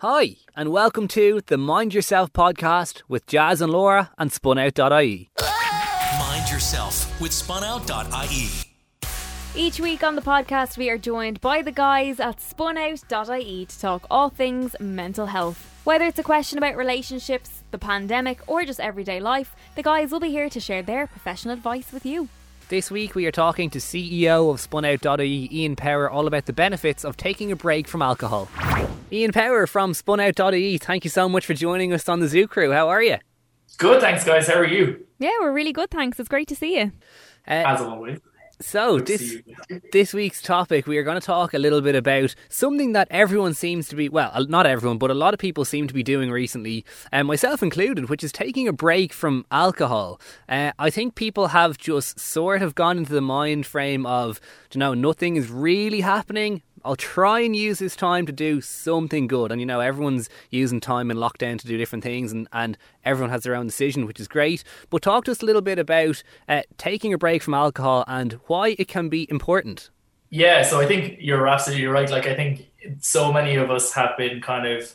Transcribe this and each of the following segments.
Hi, and welcome to the Mind Yourself podcast with Jazz and Laura and spunout.ie. Mind Yourself with spunout.ie. Each week on the podcast, we are joined by the guys at spunout.ie to talk all things mental health. Whether it's a question about relationships, the pandemic, or just everyday life, the guys will be here to share their professional advice with you. This week we are talking to CEO of spunout.ie, Ian Power, all about the benefits of taking a break from alcohol. Ian Power from spunout.ie, thank you so much for joining us on the Zoo Crew. How are you? Good, thanks, guys. How are you? Yeah, we're really good, thanks. It's great to see you. Uh, As always. So this this week's topic, we are going to talk a little bit about something that everyone seems to be well, not everyone, but a lot of people seem to be doing recently, and myself included, which is taking a break from alcohol. Uh, I think people have just sort of gone into the mind frame of, you know, nothing is really happening. I'll try and use this time to do something good. And you know, everyone's using time in lockdown to do different things, and, and everyone has their own decision, which is great. But talk to us a little bit about uh, taking a break from alcohol and why it can be important. Yeah, so I think you're absolutely right. Like, I think so many of us have been kind of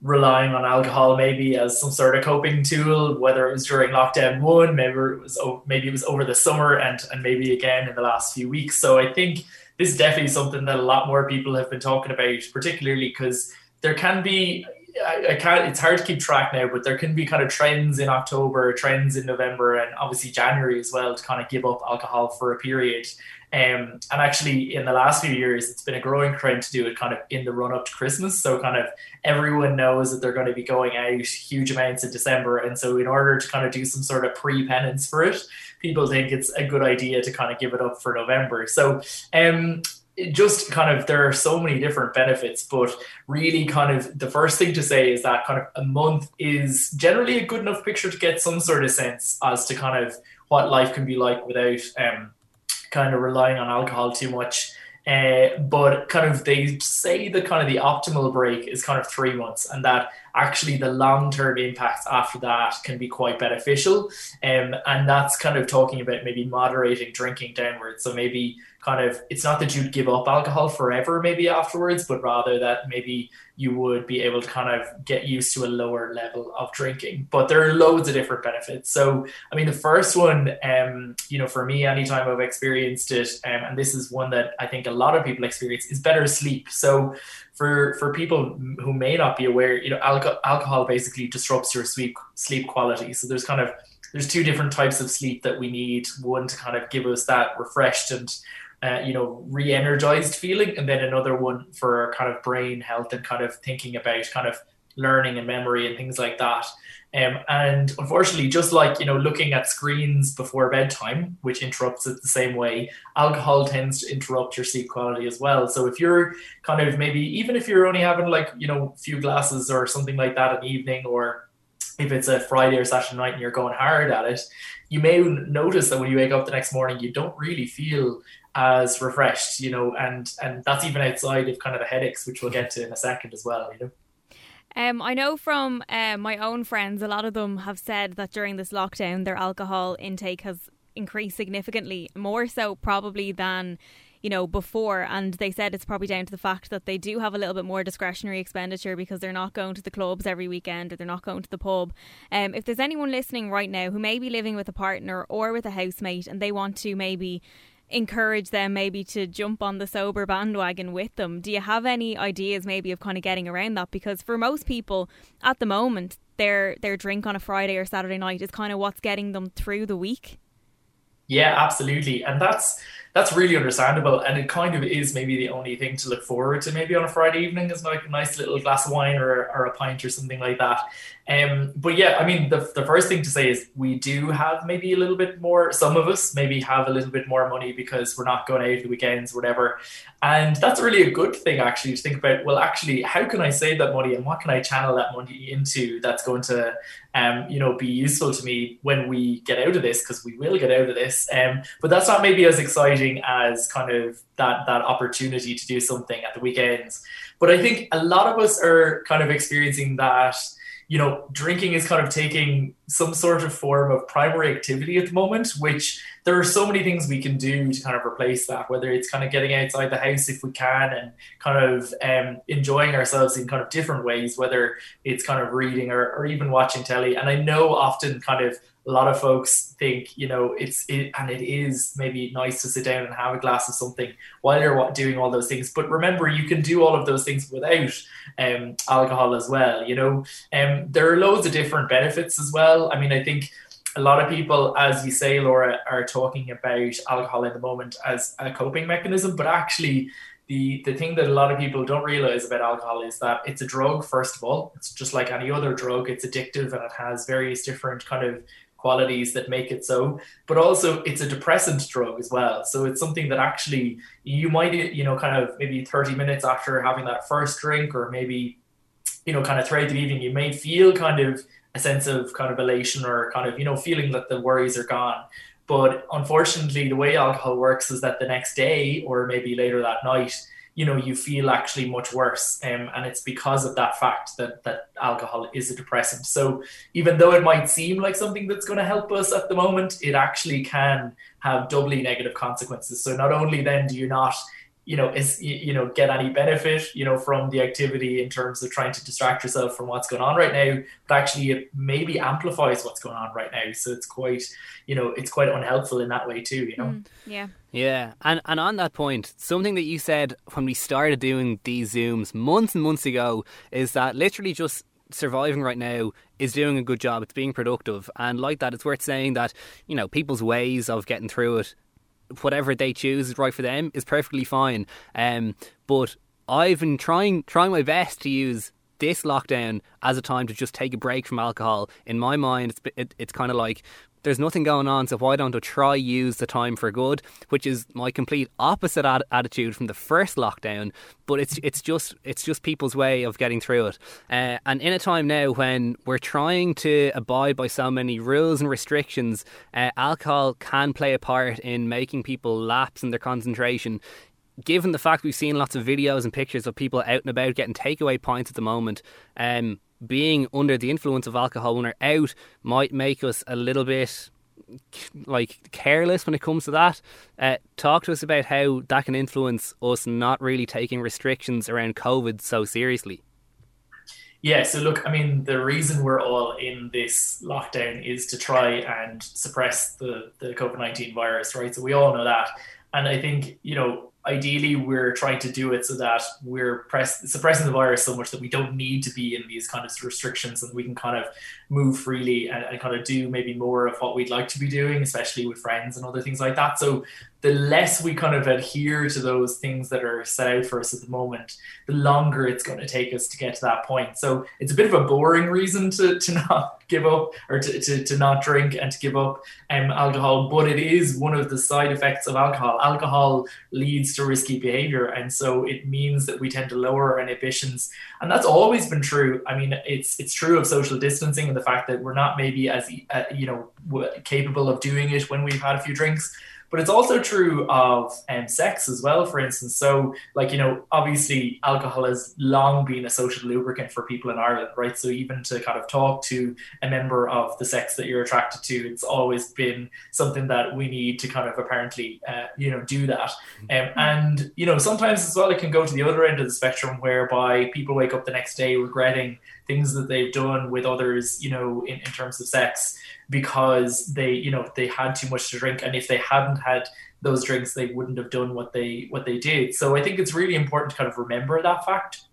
relying on alcohol maybe as some sort of coping tool, whether it was during lockdown one, maybe it was maybe it was over the summer, and and maybe again in the last few weeks. So I think this is definitely something that a lot more people have been talking about, particularly because there can be. I, can't. It's hard to keep track now, but there can be kind of trends in October, trends in November, and obviously January as well to kind of give up alcohol for a period. Um, and actually, in the last few years, it's been a growing trend to do it kind of in the run up to Christmas. So, kind of everyone knows that they're going to be going out huge amounts in December. And so, in order to kind of do some sort of pre penance for it, people think it's a good idea to kind of give it up for November. So, um, just kind of there are so many different benefits, but really, kind of the first thing to say is that kind of a month is generally a good enough picture to get some sort of sense as to kind of what life can be like without um, kind of relying on alcohol too much. Uh, but kind of they say that kind of the optimal break is kind of three months, and that actually the long term impacts after that can be quite beneficial. Um, and that's kind of talking about maybe moderating drinking downwards. So maybe kind of it's not that you'd give up alcohol forever, maybe afterwards, but rather that maybe you would be able to kind of get used to a lower level of drinking. But there are loads of different benefits. So, I mean, the first one, um, you know, for me, anytime I've experienced it, um, and this is one that I think a lot of people experience, is better sleep. So, for for people who may not be aware, you know, alco- alcohol basically disrupts your sleep sleep quality. So, there's kind of there's two different types of sleep that we need. One to kind of give us that refreshed and uh, you know, re-energized feeling, and then another one for kind of brain health and kind of thinking about kind of learning and memory and things like that. Um, and unfortunately, just like you know, looking at screens before bedtime, which interrupts it the same way, alcohol tends to interrupt your sleep quality as well. So if you're kind of maybe even if you're only having like you know a few glasses or something like that in the evening, or if it's a Friday or Saturday night and you're going hard at it, you may notice that when you wake up the next morning, you don't really feel as refreshed, you know, and and that's even outside of kind of the headaches, which we'll get to in a second as well, you know. Um, I know from uh, my own friends, a lot of them have said that during this lockdown, their alcohol intake has increased significantly, more so probably than you know before and they said it's probably down to the fact that they do have a little bit more discretionary expenditure because they're not going to the clubs every weekend or they're not going to the pub um, if there's anyone listening right now who may be living with a partner or with a housemate and they want to maybe encourage them maybe to jump on the sober bandwagon with them. Do you have any ideas maybe of kind of getting around that? Because for most people at the moment, their their drink on a Friday or Saturday night is kind of what's getting them through the week. Yeah, absolutely. And that's that's really understandable. And it kind of is maybe the only thing to look forward to maybe on a Friday evening is like a nice little glass of wine or, or a pint or something like that. Um, but yeah, I mean, the, the first thing to say is we do have maybe a little bit more, some of us maybe have a little bit more money because we're not going out the weekends, whatever. And that's really a good thing actually to think about, well, actually, how can I save that money and what can I channel that money into that's going to, um, you know, be useful to me when we get out of this, because we will get out of this. Um, but that's not maybe as exciting as kind of that, that opportunity to do something at the weekends. But I think a lot of us are kind of experiencing that you know, drinking is kind of taking some sort of form of primary activity at the moment, which there are so many things we can do to kind of replace that, whether it's kind of getting outside the house if we can and kind of um, enjoying ourselves in kind of different ways, whether it's kind of reading or, or even watching telly. And I know often kind of a lot of folks think you know it's it, and it is maybe nice to sit down and have a glass of something while you're doing all those things. But remember you can do all of those things without um, alcohol as well you know? Um, there are loads of different benefits as well. I mean i think a lot of people as you say laura are talking about alcohol in the moment as a coping mechanism but actually the the thing that a lot of people don't realize about alcohol is that it's a drug first of all. It's just like any other drug. It's addictive and it has various different kind of qualities that make it so but also it's a depressant drug as well. So it's something that actually you might you know kind of maybe 30 minutes after having that first drink or maybe you know kind of throughout the evening you may feel kind of a sense of kind of elation or kind of you know feeling that the worries are gone. But unfortunately the way alcohol works is that the next day or maybe later that night you know you feel actually much worse um, and it's because of that fact that that alcohol is a depressant. So even though it might seem like something that's going to help us at the moment it actually can have doubly negative consequences. So not only then do you not you know is you know get any benefit you know from the activity in terms of trying to distract yourself from what's going on right now but actually it maybe amplifies what's going on right now. So it's quite you know it's quite unhelpful in that way too you know? Mm, yeah. Yeah and and on that point something that you said when we started doing these zooms months and months ago is that literally just surviving right now is doing a good job. It's being productive. And like that it's worth saying that you know people's ways of getting through it whatever they choose is right for them is perfectly fine. Um, but I've been trying trying my best to use this lockdown as a time to just take a break from alcohol. In my mind, it's it, it's kind of like there's nothing going on, so why don't I try use the time for good? Which is my complete opposite ad- attitude from the first lockdown. But it's it's just it's just people's way of getting through it. Uh, and in a time now when we're trying to abide by so many rules and restrictions, uh, alcohol can play a part in making people lapse in their concentration given the fact we've seen lots of videos and pictures of people out and about getting takeaway points at the moment, um, being under the influence of alcohol when we're out might make us a little bit like careless when it comes to that. Uh, talk to us about how that can influence us not really taking restrictions around COVID so seriously. Yeah, so look, I mean, the reason we're all in this lockdown is to try and suppress the, the COVID 19 virus, right? So we all know that. And I think, you know, ideally we're trying to do it so that we're press, suppressing the virus so much that we don't need to be in these kind of restrictions and we can kind of move freely and, and, kind of do maybe more of what we'd like to be doing especially with friends and other things like that. So the less we kind of adhere to those things that are set out for us at the moment, the longer it's going to take us to get to that point. So it's a bit of a boring reason to, to not give up or to, to, to not drink and to give up um, alcohol, but it is one of the side effects of alcohol. Alcohol leads to risky behavior. And so it means that we tend to lower our inhibitions. And that's always been true. I mean, it's, it's true of social distancing and the fact that we're not maybe as, uh, you know, capable of doing it when we've had a few drinks but it's also true of um, sex as well, for instance. So, like, you know, obviously alcohol has long been a social lubricant for people in Ireland, right? So, even to kind of talk to a member of the sex that you're attracted to, it's always been something that we need to kind of apparently, uh, you know, do that. Um, and, you know, sometimes as well, it can go to the other end of the spectrum whereby people wake up the next day regretting things that they've done with others, you know, in, in terms of sex because they you know they had too much to drink and if they hadn't had those drinks they wouldn't have done what they what they did. So i think it's really important to kind of remember that fact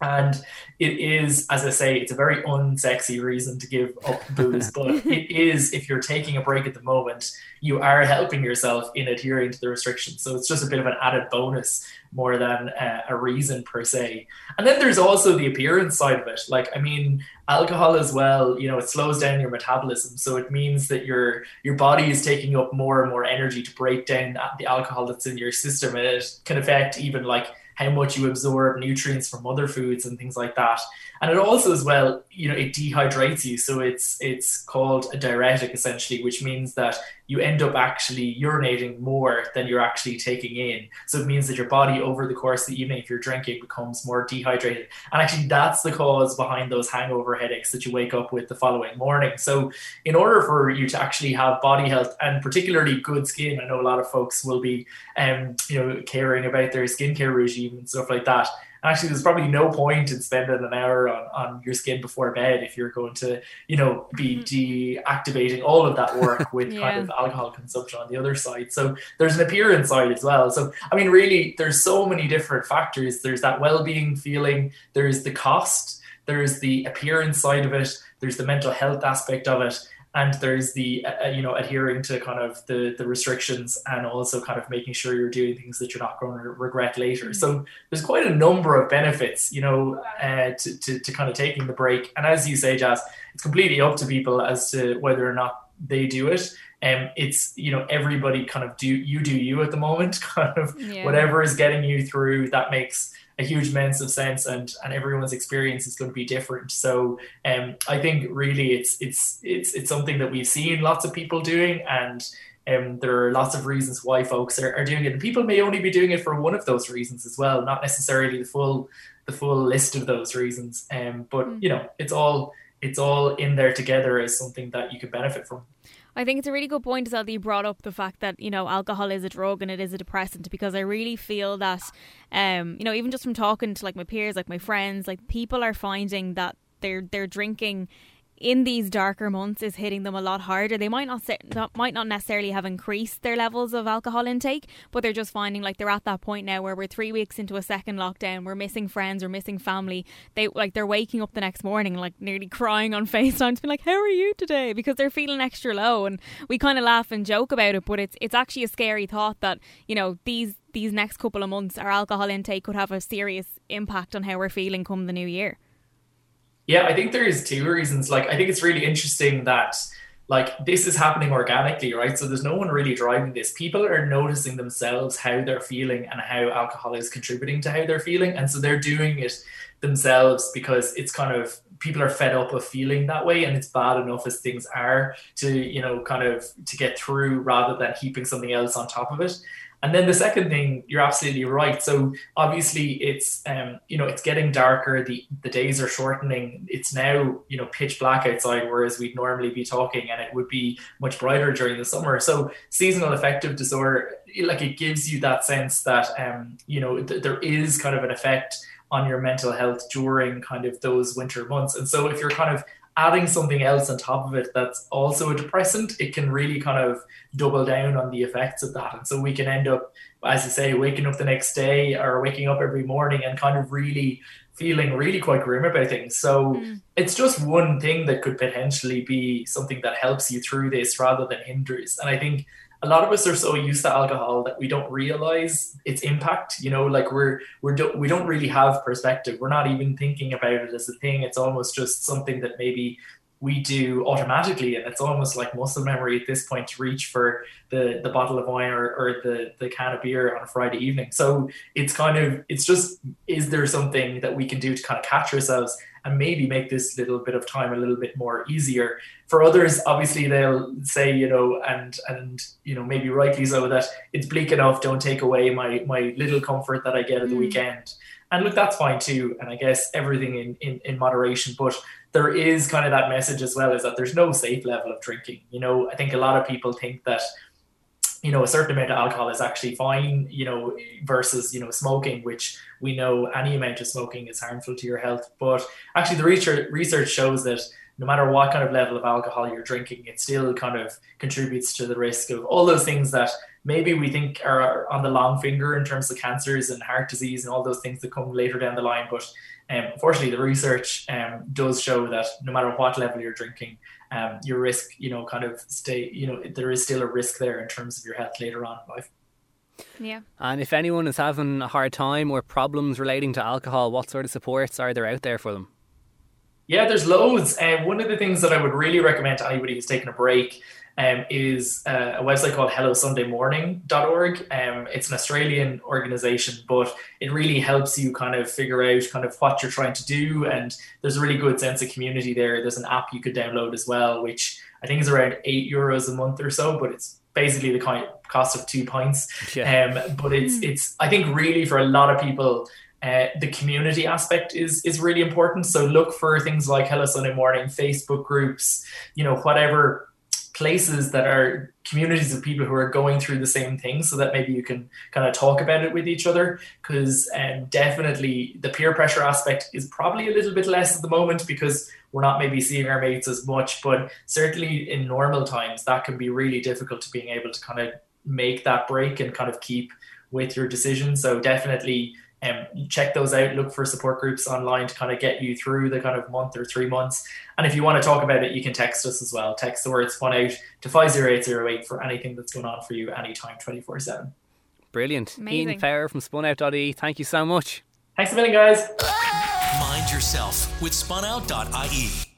and it is as i say it's a very unsexy reason to give up booze but it is if you're taking a break at the moment you are helping yourself in adhering to the restrictions. So it's just a bit of an added bonus more than uh, a reason per se. And then there's also the appearance side of it. Like i mean alcohol as well you know it slows down your metabolism. So it means that your your body is taking up more and more energy to break down the alcohol that's in your system. And it can affect even like how much you absorb nutrients from other foods and things like that. And it also as well, you know, it dehydrates you. So it's it's called a diuretic essentially, which means that you end up actually urinating more than you're actually taking in. So it means that your body over the course of the evening, if you're drinking, becomes more dehydrated. And actually, that's the cause behind those hangover headaches that you wake up with the following morning. So, in order for you to actually have body health and particularly good skin, I know a lot of folks will be, um, you know, caring about their skincare regime and stuff like that actually there's probably no point in spending an hour on, on your skin before bed if you're going to you know be mm-hmm. deactivating all of that work with yeah. kind of alcohol consumption on the other side. So there's an appearance side as well. So i mean really there's so many different factors. There's that well-being feeling. There's the cost. There's the appearance side of it. There's the mental health aspect of it and there's the uh, uh, you know adhering to kind of the the restrictions and also kind of making sure you're doing things that you're not going to regret later mm-hmm. so there's quite a number of benefits you know uh, to, to, to kind of taking the break and as you say jazz it's completely up to people as to whether or not they do it and um, it's you know everybody kind of do you do you at the moment kind of yeah. whatever is getting you through that makes a huge amount of sense and and everyone's experience is going to be different. So um i think really it's it's it's it's something that we've seen lots of people doing and um, there are lots of reasons why folks are, are doing it. And people may only be doing it for one of those reasons as well not necessarily the full the full list of those reasons. Um but mm. you know it's all it's all in there together as something that you could benefit from I think it's a really good point as well that you brought up the fact that you know alcohol is a drug and it is a depressant because I really feel that um you know even just from talking to like my peers like my friends like people are finding that they're they're drinking in these darker months is hitting them a lot harder. They might not, not might not necessarily have increased their levels of alcohol intake, but they're just finding like they're at that point now where we're three weeks into a second lockdown. We're missing friends, we're missing family. They like they're waking up the next morning like nearly crying on Facetime to be like, "How are you today?" Because they're feeling extra low, and we kind of laugh and joke about it, but it's it's actually a scary thought that you know these these next couple of months our alcohol intake could have a serious impact on how we're feeling come the new year. Yeah, I think there is two reasons. Like, I think it's really interesting that like this is happening organically, right? So there's no one really driving this. People are noticing themselves how they're feeling and how alcohol is contributing to how they're feeling, and so they're doing it themselves because it's kind of people are fed up of feeling that way and it's bad enough as things are to you know kind of to get through rather than heaping something else on top of it and then the second thing, you're absolutely right. So obviously, it's um, you know it's getting darker. The the days are shortening. It's now you know pitch black outside, whereas we'd normally be talking, and it would be much brighter during the summer. So seasonal affective disorder, like it gives you that sense that um, you know th- there is kind of an effect on your mental health during kind of those winter months. And so if you're kind of adding something else on top of it that's also a depressant, it can really kind of double down on the effects of that. And so we can end up, as you say, waking up the next day or waking up every morning and kind of really feeling really quite grim about things. So mm. it's just one thing that could potentially be something that helps you through this rather than hinders. And I think a lot of us are so used to alcohol that we don't realize its impact you know like we're we're do, we don't really have perspective we're not even thinking about it as a thing it's almost just something that maybe we do automatically and it's almost like muscle memory at this point to reach for the the bottle of wine or, or the the can of beer on a friday evening. So it's kind of it's just is there something that we can do to kind of catch ourselves and maybe make this little bit of time a little bit more easier? For others obviously they'll say you know and and you know maybe rightly so that it's bleak enough don't take away my my little comfort that i get at the mm. weekend. And look that's fine too and i guess everything in, in in moderation but there is kind of that message as well is that there's no safe level of drinking. You know i think a lot of people think that you know a certain amount of alcohol is actually fine you know versus you know smoking which we know any amount of smoking is harmful to your health. But actually the research research shows that no matter what kind of level of alcohol you're drinking it still kind of contributes to the risk of all those things that maybe we think are on the long finger in terms of cancers and heart disease and all those things that come later down the line but um, unfortunately the research um, does show that no matter what level you're drinking um, your risk, you know, kind of stay, you know, there is still a risk there in terms of your health later on in life. Yeah. And if anyone is having a hard time or problems relating to alcohol, what sort of supports are there out there for them? Yeah, there's loads. And uh, one of the things that I would really recommend to anybody who's taking a break um, is uh, a website called HelloSundayMorning.org. Um, it's an Australian organization, but it really helps you kind of figure out kind of what you're trying to do. And there's a really good sense of community there. There's an app you could download as well, which I think is around eight euros a month or so, but it's basically the kind cost of two pints. Yeah. Um, but it's it's I think really for a lot of people. Uh, the community aspect is is really important. So look for things like Hello Sunday Morning, Facebook groups, you know, whatever places that are communities of people who are going through the same thing so that maybe you can kind of talk about it with each other because um, definitely the peer pressure aspect is probably a little bit less at the moment because we're not maybe seeing our mates as much but certainly in normal times that can be really difficult to being able to kind of make that break and kind of keep with your decision so definitely um, check those out. Look for support groups online to kind of get you through the kind of month or three months. And if you want to talk about it, you can text us as well. Text the words SpunOut to 50808 for anything that's going on for you anytime 24 7. Brilliant. Amazing. Ian Power from spunout.ie. Thank you so much. Thanks a million, guys. Mind yourself with spunout.ie.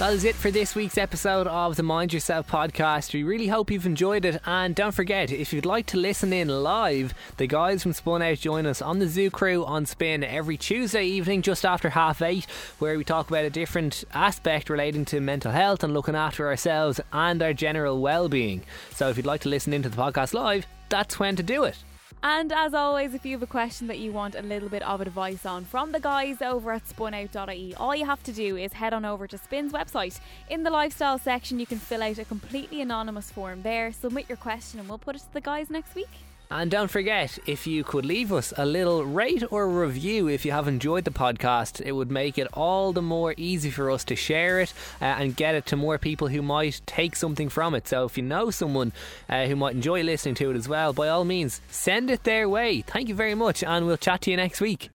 That is it for this week's episode of the Mind Yourself podcast. We really hope you've enjoyed it. And don't forget, if you'd like to listen in live, the guys from Spun Out join us on the Zoo Crew on Spin every Tuesday evening just after half eight, where we talk about a different aspect relating to mental health and looking after ourselves and our general well being. So if you'd like to listen into the podcast live, that's when to do it. And as always, if you have a question that you want a little bit of advice on from the guys over at spunout.ie, all you have to do is head on over to Spin's website. In the lifestyle section, you can fill out a completely anonymous form there, submit your question, and we'll put it to the guys next week. And don't forget, if you could leave us a little rate or review if you have enjoyed the podcast, it would make it all the more easy for us to share it uh, and get it to more people who might take something from it. So if you know someone uh, who might enjoy listening to it as well, by all means, send it their way. Thank you very much, and we'll chat to you next week.